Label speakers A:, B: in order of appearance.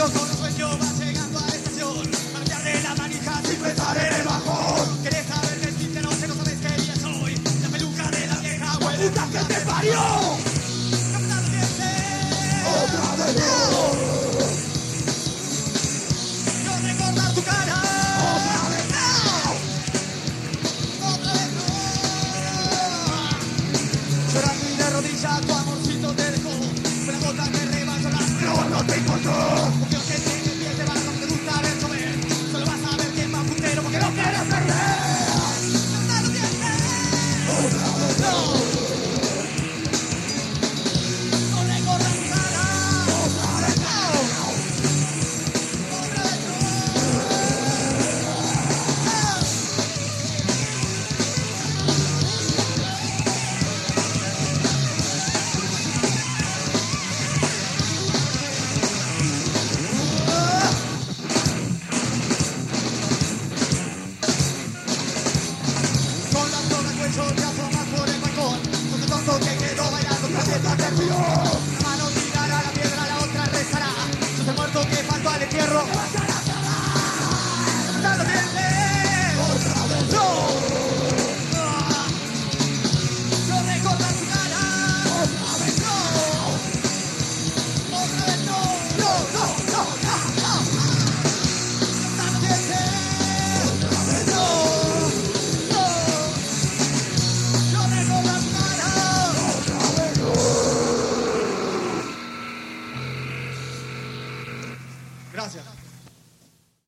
A: Los sueño va llegando a excepción. Cambiaré la manija sin pensar en el bajón. ¿Querés saberme si te no sé, no sabes que ya soy? La peluca de la vieja abuelita que te parió. Otra de nuevo. No recordar tu cara. Llorando y de rodillas tu amorcito te dejó. Fue la gota que champion. Gracias.